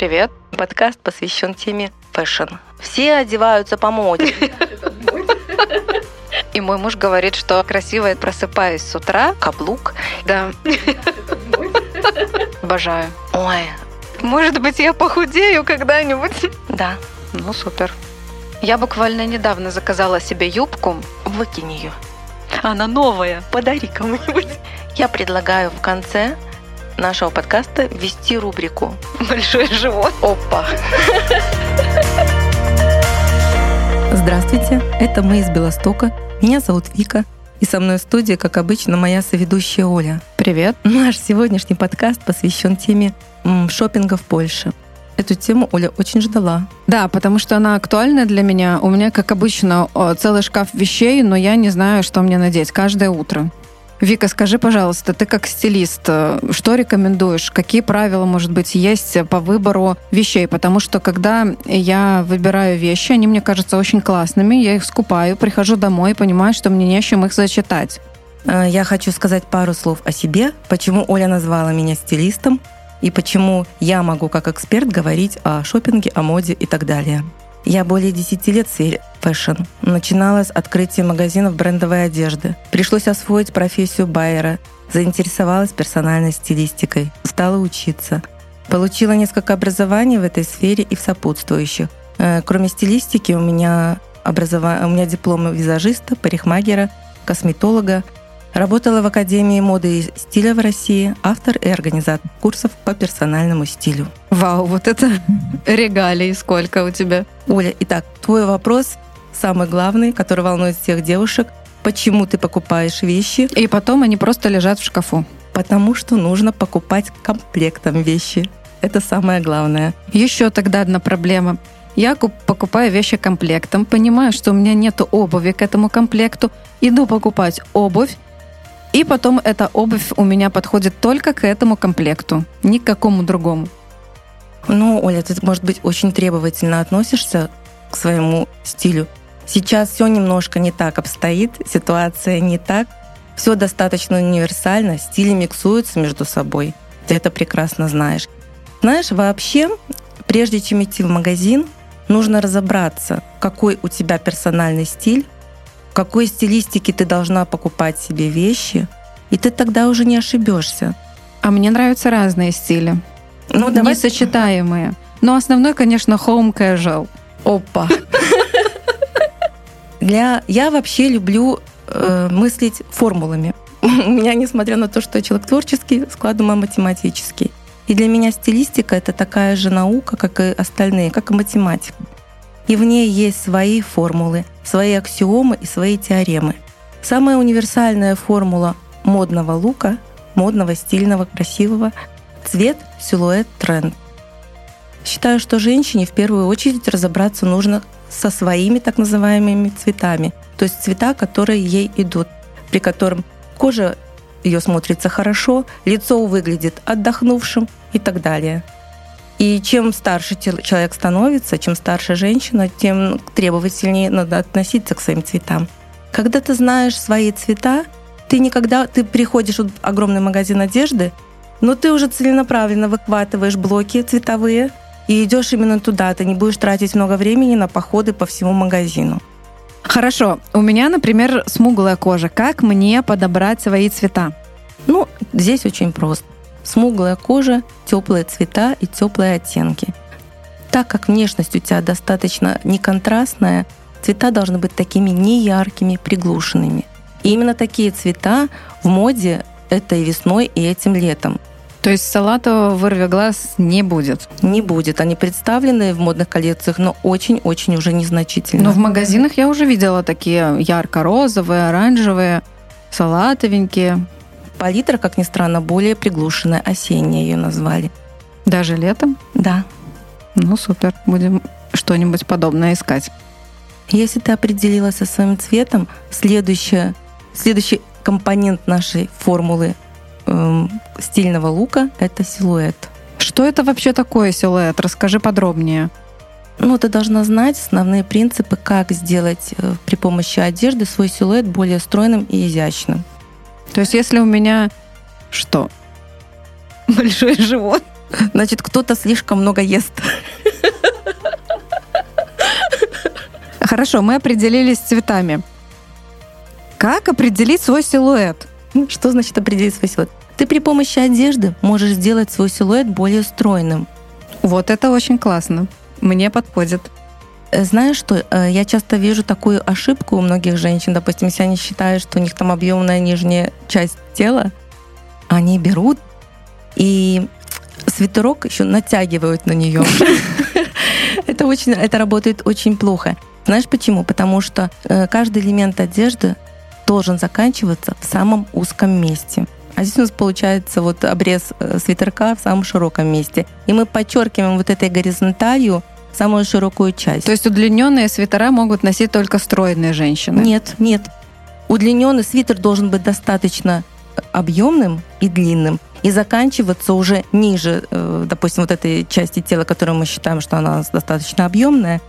Привет. Подкаст посвящен теме fashion. Все одеваются по моде. И мой муж говорит, что красиво просыпаюсь с утра, каблук. Да. Обожаю. Ой, Может быть, я похудею когда-нибудь? да, Ну, супер. Я буквально недавно заказала себе юбку. выкинь ее. Она новая. Подари кому-нибудь. Я предлагаю в конце нашего подкаста ввести рубрику Большой живот. «Опа». Здравствуйте, это мы из Белостока. Меня зовут Вика. И со мной в студии, как обычно, моя соведущая Оля. Привет. Наш сегодняшний подкаст посвящен теме шопинга в Польше. Эту тему Оля очень ждала. Да, потому что она актуальна для меня. У меня, как обычно, целый шкаф вещей, но я не знаю, что мне надеть каждое утро. Вика, скажи, пожалуйста, ты как стилист, э, что рекомендуешь? Какие правила, может быть, есть по выбору вещей? Потому что когда я выбираю вещи, они мне кажутся очень классными, я их скупаю, прихожу домой и понимаю, что мне не с чем их сочетать. Э, Я хочу сказать пару слов о себе, почему Оля назвала меня стилистом и почему я могу как эксперт говорить о шопинге, о моде и так далее. Я более 10 лет в сфере fashion. Начинала с открытия магазинов брендовой одежды. Пришлось освоить профессию байера. Заинтересовалась персональной стилистикой. Стала учиться. Получила несколько образований в этой сфере и в сопутствующих. Э, Кроме стилистики у меня, образова... у меня дипломы визажиста, парикмахера, косметолога. Работала в Академии моды и стиля в России, автор и организатор курсов по персональному стилю. Вау, вот это регалии сколько у тебя. Оля, итак, твой вопрос самый главный, который волнует всех девушек. Почему ты покупаешь вещи? И потом они просто лежат в шкафу. Потому что нужно покупать комплектом вещи. Это самое главное. Еще тогда одна проблема. Я куп- покупаю вещи комплектом, понимаю, что у меня нет обуви к этому комплекту, иду покупать обувь, и потом эта обувь у меня подходит только к этому комплекту, ни к какому другому. Ну, Оля, ты, может быть, очень требовательно относишься к своему стилю. Сейчас все немножко не так обстоит, ситуация не так. Все достаточно универсально, стили миксуются между собой. Ты это прекрасно знаешь. Знаешь, вообще, прежде чем идти в магазин, нужно разобраться, какой у тебя персональный стиль, какой стилистике ты должна покупать себе вещи, и ты тогда уже не ошибешься. А мне нравятся разные стили, Ну, давай несочетаемые. Но основной, конечно, home casual. Опа. Для... Я вообще люблю э, мыслить формулами. У меня, несмотря на то, что я человек творческий, склад ума математический. И для меня стилистика — это такая же наука, как и остальные, как и математика. И в ней есть свои формулы, свои аксиомы и свои теоремы. Самая универсальная формула модного лука, модного, стильного, красивого — цвет, силуэт, тренд. Считаю, что женщине в первую очередь разобраться нужно со своими так называемыми цветами. То есть цвета, которые ей идут, при котором кожа ее смотрится хорошо, лицо выглядит отдохнувшим и так далее. И чем старше человек становится, чем старше женщина, тем требовательнее надо относиться к своим цветам. Когда ты знаешь свои цвета, ты никогда, ты приходишь в огромный магазин одежды, но ты уже целенаправленно выхватываешь блоки цветовые и идешь именно туда. Ты не будешь тратить много времени на походы по всему магазину. Хорошо, у меня, например, смуглая кожа. Как мне подобрать свои цвета? Ну, здесь очень просто. Смуглая кожа, теплые цвета и теплые оттенки. Так как внешность у тебя достаточно неконтрастная, цвета должны быть такими неяркими, приглушенными. И именно такие цвета в моде этой весной и этим летом. То есть салатового вырви глаз не будет. Не будет. Они представлены в модных коллекциях, но очень-очень уже незначительно. Но в магазинах я уже видела такие ярко-розовые, оранжевые, салатовенькие. Палитра, как ни странно, более приглушенная, осенняя ее назвали. Даже летом? Да. Ну, супер. Будем что-нибудь подобное искать. Если ты определилась со своим цветом, следующее, следующий компонент нашей формулы эм, стильного лука – это силуэт. Что это вообще такое силуэт? Расскажи подробнее. Ну, ты должна знать основные принципы, как сделать э, при помощи одежды свой силуэт более стройным и изящным. То есть если у меня что? Большой живот? Значит, кто-то слишком много ест. Хорошо, мы определились с цветами. Как определить свой силуэт? Что значит определить свой силуэт? Ты при помощи одежды можешь сделать свой силуэт более стройным. Вот это очень классно. Мне подходит. Э, знаешь что, э, я часто вижу такую ошибку у многих женщин, допустим, если они считают, что у них там объемная нижняя часть тела, они берут и свитерок еще натягивают на нее. Это очень, это работает очень плохо. Знаешь почему? Потому что э, каждый элемент одежды должен заканчиваться в самом узком месте. А здесь у нас получается вот обрез свитерка в самом широком месте. И мы подчеркиваем вот этой горизонталью самую широкую часть. То есть удлиненные свитера могут носить только стройные женщины? Нет, нет. Удлиненный свитер должен быть достаточно объемным и длинным, и заканчиваться уже ниже, э, допустим, вот этой части тела, которую мы считаем, что она достаточно объемная.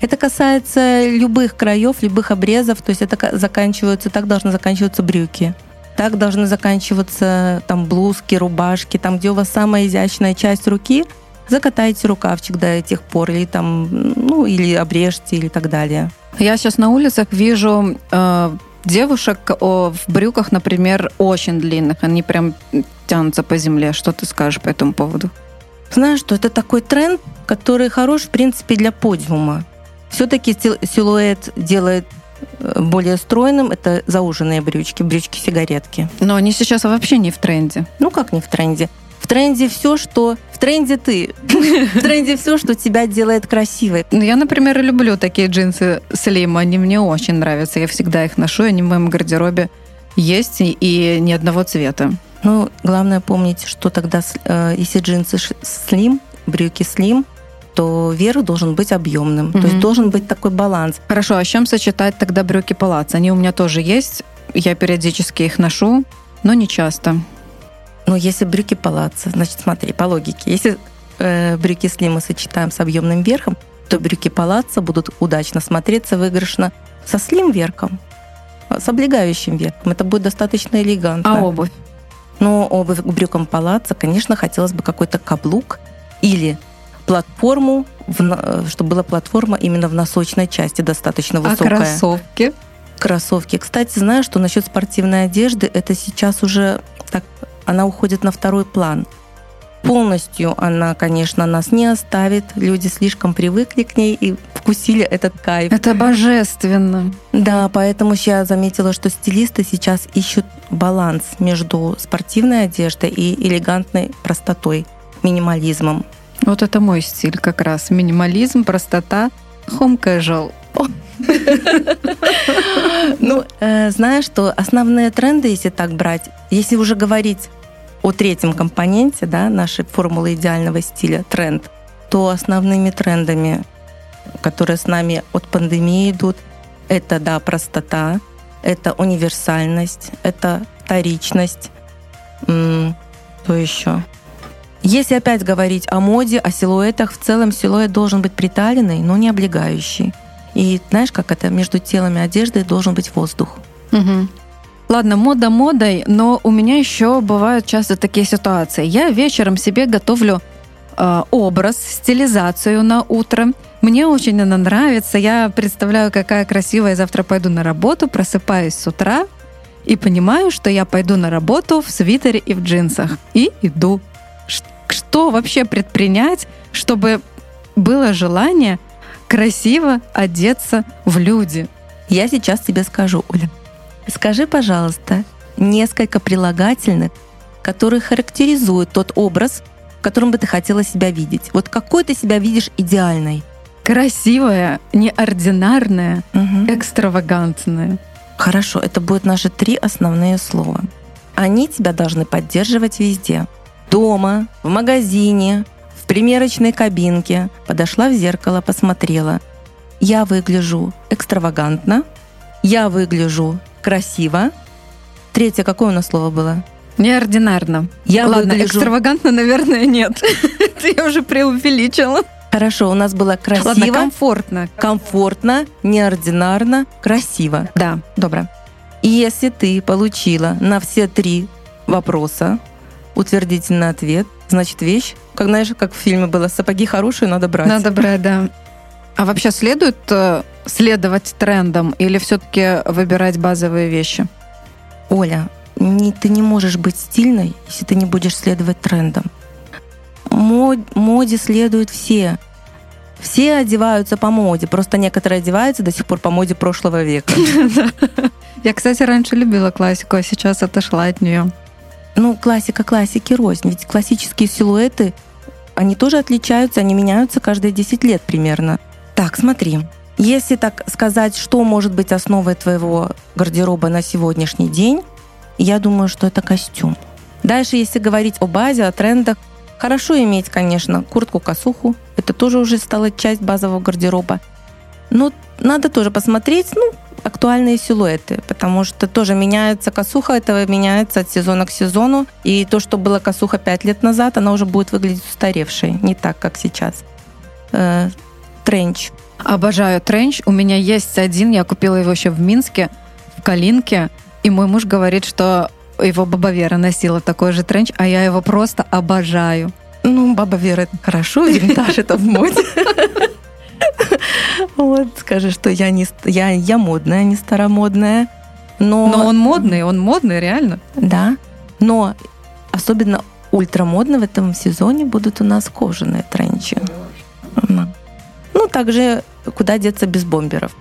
Это касается любых краев, любых обрезов, то есть это заканчиваются, так должны заканчиваться брюки. Так должны заканчиваться там блузки, рубашки, там, где у вас самая изящная часть руки – закатайте рукавчик до этих пор, или там, ну, или обрежьте, или так далее. Я сейчас на улицах вижу э, девушек о, в брюках, например, очень длинных. Они прям тянутся по земле. Что ты скажешь по этому поводу? Знаешь, что это такой тренд, который хорош, в принципе, для подиума. Все-таки силуэт делает э, более стройным. Это зауженные брючки, брючки-сигаретки. Но они сейчас вообще не в тренде. Ну как не в тренде? В тренде все, что... В тренде ты. В тренде все, что тебя делает красивой. Ну, я, например, люблю такие джинсы Слим. Они мне очень нравятся. Я всегда их ношу. Они в моем гардеробе есть и ни одного цвета. Ну, главное помнить, что тогда, э, если джинсы слим, брюки слим, то верх должен быть объемным. Mm-hmm. То есть должен быть такой баланс. Хорошо, а с чем сочетать тогда брюки палац? Они у меня тоже есть. Я периодически их ношу, но не часто. Но если брюки палаца, значит, смотри, по логике, если э, брюки слим мы сочетаем с объемным верхом, то брюки палаца будут удачно смотреться выигрышно со слим верхом, с облегающим верхом. Это будет достаточно элегантно. А обувь? Но обувь к брюкам палаца, конечно, хотелось бы какой-то каблук или платформу, в, чтобы была платформа именно в носочной части достаточно а высокая. А кроссовки? Кроссовки. Кстати, знаю, что насчет спортивной одежды это сейчас уже так она уходит на второй план. Полностью она, конечно, нас не оставит. Люди слишком привыкли к ней и вкусили этот кайф. Это божественно. Да, поэтому я заметила, что стилисты сейчас ищут баланс между спортивной одеждой и элегантной простотой, минимализмом. Вот это мой стиль как раз. Минимализм, простота, home casual. Ну, э, знаешь, что основные тренды, если так брать, если уже говорить о третьем компоненте да, нашей формулы идеального стиля, тренд, то основными трендами, которые с нами от пандемии идут, это, да, простота, это универсальность, это вторичность, что еще? Если опять говорить о моде, о силуэтах, в целом силуэт должен быть приталенный, но не облегающий. И знаешь, как это между телом и одеждой должен быть воздух. Угу. Ладно, мода модой, но у меня еще бывают часто такие ситуации. Я вечером себе готовлю э, образ, стилизацию на утро. Мне очень она нравится. Я представляю, какая красивая завтра пойду на работу, просыпаюсь с утра и понимаю, что я пойду на работу в свитере и в джинсах. И иду. Что вообще предпринять, чтобы было желание красиво одеться в люди. Я сейчас тебе скажу, Оля. Скажи, пожалуйста, несколько прилагательных, которые характеризуют тот образ, в котором бы ты хотела себя видеть. Вот какой ты себя видишь идеальной? Красивая, неординарная, угу. экстравагантная. Хорошо, это будут наши три основные слова. Они тебя должны поддерживать везде. Дома, в магазине, в примерочной кабинке, подошла в зеркало, посмотрела. Я выгляжу экстравагантно, я выгляжу красиво. Третье, какое у нас слово было? Неординарно. Я Ладно, выгляжу... экстравагантно, наверное, нет. Это я уже преувеличила. Хорошо, у нас было красиво. Ладно, комфортно. Комфортно, неординарно, красиво. Да. Добро. И если ты получила на все три вопроса утвердительный ответ. Значит, вещь, как знаешь, как в фильме было, сапоги хорошие, надо брать. Надо брать, да. А вообще следует э, следовать трендам или все-таки выбирать базовые вещи? Оля, не, ты не можешь быть стильной, если ты не будешь следовать трендам. Мод, моде следуют все. Все одеваются по моде, просто некоторые одеваются до сих пор по моде прошлого века. Я, кстати, раньше любила классику, а сейчас отошла от нее. Ну, классика классики рознь. Ведь классические силуэты, они тоже отличаются, они меняются каждые 10 лет примерно. Так, смотри. Если так сказать, что может быть основой твоего гардероба на сегодняшний день, я думаю, что это костюм. Дальше, если говорить о базе, о трендах, хорошо иметь, конечно, куртку-косуху. Это тоже уже стала часть базового гардероба. Но надо тоже посмотреть, ну, актуальные силуэты, потому что тоже меняется косуха, это меняется от сезона к сезону. И то, что было косуха пять лет назад, она уже будет выглядеть устаревшей, не так, как сейчас. Э, тренч. Обожаю тренч. У меня есть один, я купила его еще в Минске, в Калинке. И мой муж говорит, что его баба Вера носила такой же тренч, а я его просто обожаю. Ну, баба Вера хорошо, винтаж это в моде. Вот, скажи, что я не я, я модная, не старомодная. Но... но он модный, он модный, реально. Да. Но особенно ультрамодно в этом сезоне будут у нас кожаные тренчи. Ну, также куда деться без бомберов.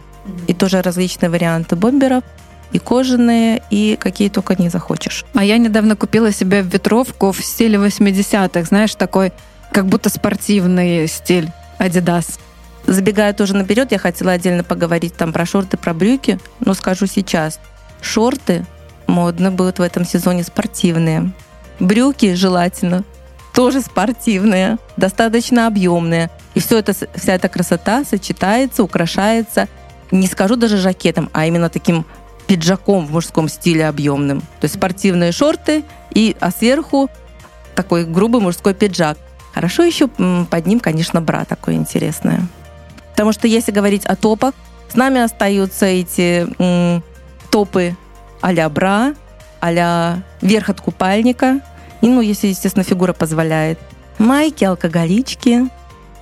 И тоже различные варианты бомберов и кожаные, и какие только не захочешь. А я недавно купила себе ветровку в стиле 80-х, знаешь, такой как будто спортивный стиль Adidas. Забегая тоже наперед, я хотела отдельно поговорить там про шорты, про брюки, но скажу сейчас. Шорты модно будут в этом сезоне спортивные. Брюки желательно тоже спортивные, достаточно объемные. И все это, вся эта красота сочетается, украшается, не скажу даже жакетом, а именно таким пиджаком в мужском стиле объемным. То есть спортивные шорты, и, а сверху такой грубый мужской пиджак. Хорошо еще под ним, конечно, бра такое интересное. Потому что если говорить о топах, с нами остаются эти м, топы а-ля бра, а-ля верх от купальника, и, ну, если, естественно, фигура позволяет. Майки, алкоголички.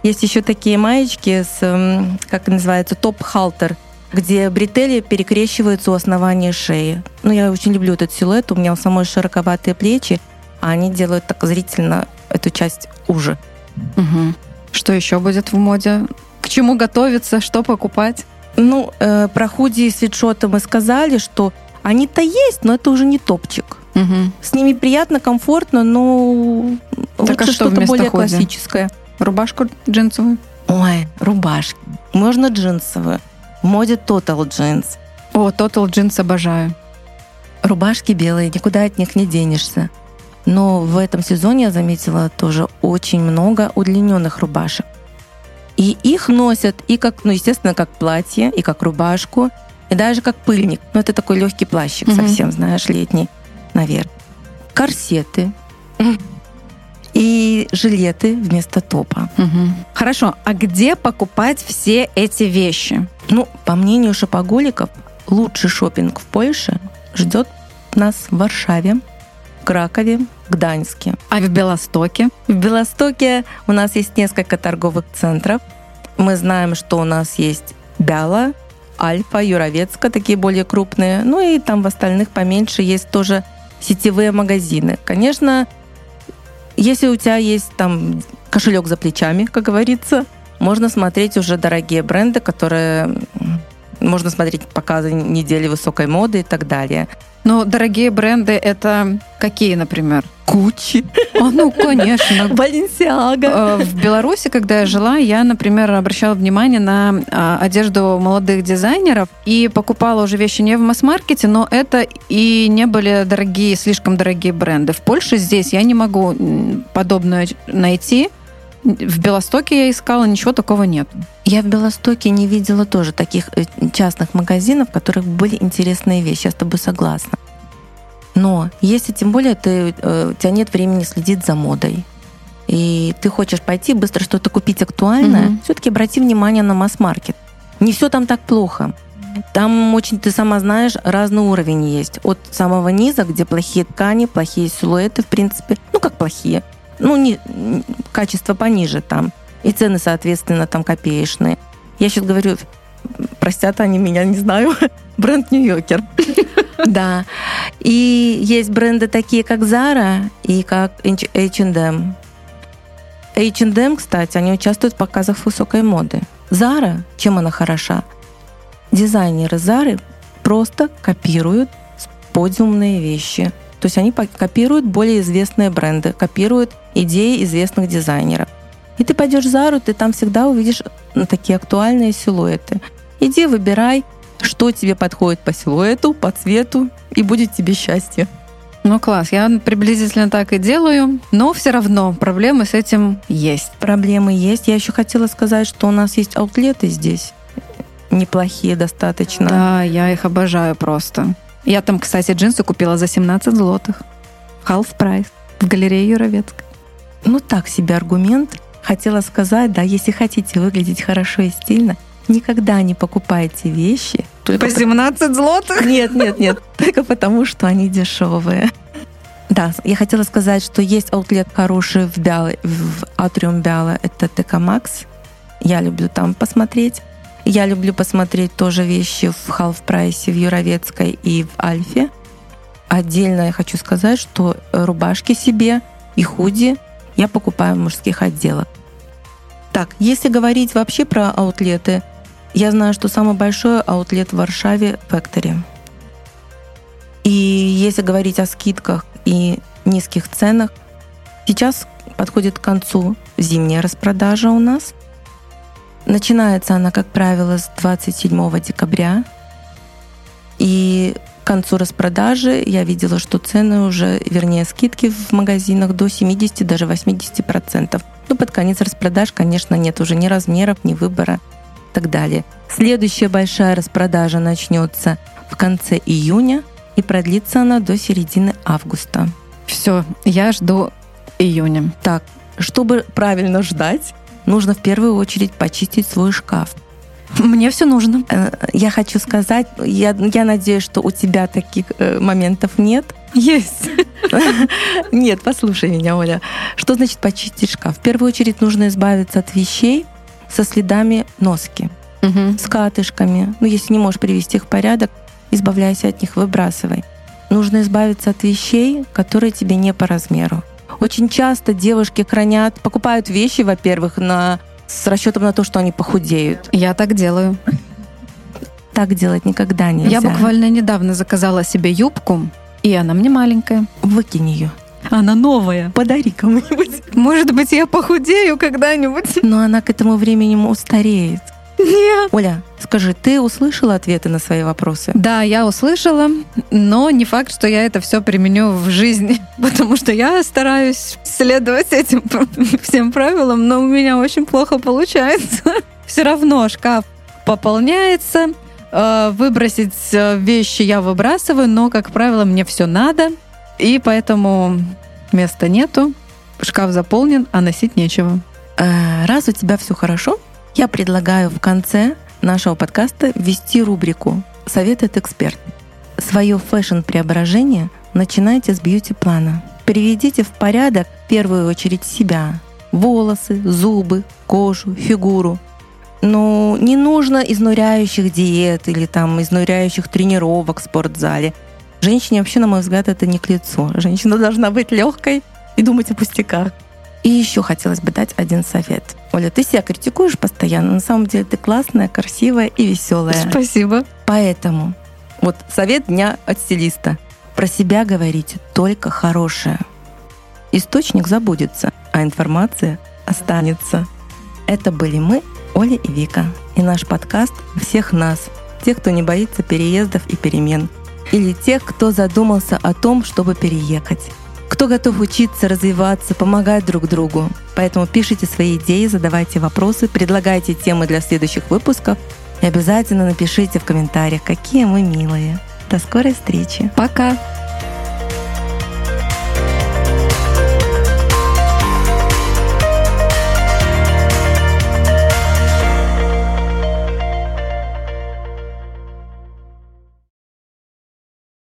Есть еще такие маечки с, как называется, топ-халтер, где бретели перекрещиваются у основания шеи. Ну, я очень люблю этот силуэт, у меня у самой широковатые плечи, а они делают так зрительно эту часть уже. Угу. Что еще будет в моде? К чему готовиться, что покупать? Ну, э, про худи и свитшоты мы сказали, что они-то есть, но это уже не топчик. Угу. С ними приятно, комфортно, но так лучше а что что-то более худи? классическое. Рубашку джинсовую? Ой, рубашки. Можно джинсовую. В моде Total Jeans. О, Total Jeans обожаю. Рубашки белые, никуда от них не денешься. Но в этом сезоне я заметила тоже очень много удлиненных рубашек. И их носят и как, ну, естественно, как платье, и как рубашку, и даже как пыльник. Ну, это такой легкий плащик mm-hmm. совсем, знаешь, летний, наверное. Корсеты. И жилеты вместо топа. Угу. Хорошо, а где покупать все эти вещи? Ну, по мнению шопоголиков, лучший шопинг в Польше ждет нас в Варшаве, Кракове, Гданьске. А в Белостоке? В Белостоке у нас есть несколько торговых центров. Мы знаем, что у нас есть Бяла, Альфа, Юровецка, такие более крупные. Ну и там в остальных поменьше есть тоже сетевые магазины. Конечно, если у тебя есть там кошелек за плечами, как говорится, можно смотреть уже дорогие бренды, которые можно смотреть показы недели высокой моды и так далее. Но дорогие бренды это какие, например? Гуччи. А, ну, конечно. Баленсиага. В Беларуси, когда я жила, я, например, обращала внимание на а, одежду молодых дизайнеров и покупала уже вещи не в масс-маркете, но это и не были дорогие, слишком дорогие бренды. В Польше здесь я не могу подобное найти. В Белостоке я искала, ничего такого нет. Я в Белостоке не видела тоже таких э, частных магазинов, в которых были интересные вещи. Я с тобой согласна. Но если тем более ты, э, у тебя нет времени следить за модой, и ты хочешь пойти быстро что-то купить актуальное, mm-hmm. все-таки обрати внимание на масс-маркет. Не все там так плохо. Там очень, ты сама знаешь, разный уровень есть. От самого низа, где плохие ткани, плохие силуэты, в принципе. Ну, как плохие. Ну, не, качество пониже там. И цены, соответственно, там копеечные. Я сейчас говорю, простят они меня, не знаю, бренд Нью-Йоркер. Да. И есть бренды такие, как Zara и как H&M. H&M, кстати, они участвуют в показах высокой моды. Zara, чем она хороша? Дизайнеры Zara просто копируют подиумные вещи. То есть они копируют более известные бренды, копируют идеи известных дизайнеров. И ты пойдешь в Зару, ты там всегда увидишь такие актуальные силуэты. Иди, выбирай, что тебе подходит по силуэту, по цвету, и будет тебе счастье. Ну класс, я приблизительно так и делаю, но все равно проблемы с этим есть. Проблемы есть. Я еще хотела сказать, что у нас есть аутлеты здесь. Неплохие достаточно. Да, я их обожаю просто. Я там, кстати, джинсы купила за 17 злотых. Half прайс в галерее Юровецк. Ну так себе аргумент. Хотела сказать, да, если хотите выглядеть хорошо и стильно, никогда не покупайте вещи. Только по 17 злотых? Нет, нет, нет. Только потому, что они дешевые. Да, я хотела сказать, что есть аутлет хороший в, Бяле, в Атриум Бяла, это ТК Макс. Я люблю там посмотреть. Я люблю посмотреть тоже вещи в Half Прайсе в Юровецкой и в Альфе. Отдельно я хочу сказать, что рубашки себе и худи я покупаю в мужских отделах. Так, если говорить вообще про аутлеты, я знаю, что самый большой аутлет в Варшаве — Factory. И если говорить о скидках и низких ценах, сейчас подходит к концу зимняя распродажа у нас. Начинается она, как правило, с 27 декабря. И к концу распродажи я видела, что цены уже, вернее, скидки в магазинах до 70, даже 80%. Ну, под конец распродаж, конечно, нет уже ни размеров, ни выбора и так далее. Следующая большая распродажа начнется в конце июня и продлится она до середины августа. Все, я жду июня. Так, чтобы правильно ждать, нужно в первую очередь почистить свой шкаф. Мне все нужно. Э, я хочу сказать, я, я надеюсь, что у тебя таких э, моментов нет. Есть. Нет, послушай меня, Оля. Что значит почистить шкаф? В первую очередь нужно избавиться от вещей со следами носки, угу. с катышками. Ну, если не можешь привести их в порядок, избавляйся от них, выбрасывай. Нужно избавиться от вещей, которые тебе не по размеру. Очень часто девушки хранят, покупают вещи, во-первых, на, с расчетом на то, что они похудеют. Я так делаю. Так делать никогда нельзя. Я буквально недавно заказала себе юбку, и она мне маленькая. Выкинь ее. Она новая. Подари кому-нибудь. Может быть, я похудею когда-нибудь. Но она к этому времени устареет. Нет. Оля, скажи, ты услышала ответы на свои вопросы? Да, я услышала, но не факт, что я это все применю в жизни, потому что я стараюсь следовать этим всем правилам, но у меня очень плохо получается. Все равно шкаф пополняется, э, выбросить э, вещи я выбрасываю, но, как правило, мне все надо, и поэтому места нету, шкаф заполнен, а носить нечего. Э, раз у тебя все хорошо, я предлагаю в конце нашего подкаста ввести рубрику «Совет от эксперт». Свое фэшн-преображение начинайте с бьюти-плана. Приведите в порядок в первую очередь себя, волосы, зубы, кожу, фигуру. Но не нужно изнуряющих диет или там изнуряющих тренировок в спортзале. Женщине вообще, на мой взгляд, это не к лицу. Женщина должна быть легкой и думать о пустяках. И еще хотелось бы дать один совет. Оля, ты себя критикуешь постоянно. На самом деле ты классная, красивая и веселая. Спасибо. Поэтому вот совет дня от стилиста. Про себя говорите только хорошее. Источник забудется, а информация останется. Это были мы, Оля и Вика, и наш подкаст «Всех нас», тех, кто не боится переездов и перемен, или тех, кто задумался о том, чтобы переехать кто готов учиться, развиваться, помогать друг другу. Поэтому пишите свои идеи, задавайте вопросы, предлагайте темы для следующих выпусков и обязательно напишите в комментариях, какие мы милые. До скорой встречи. Пока!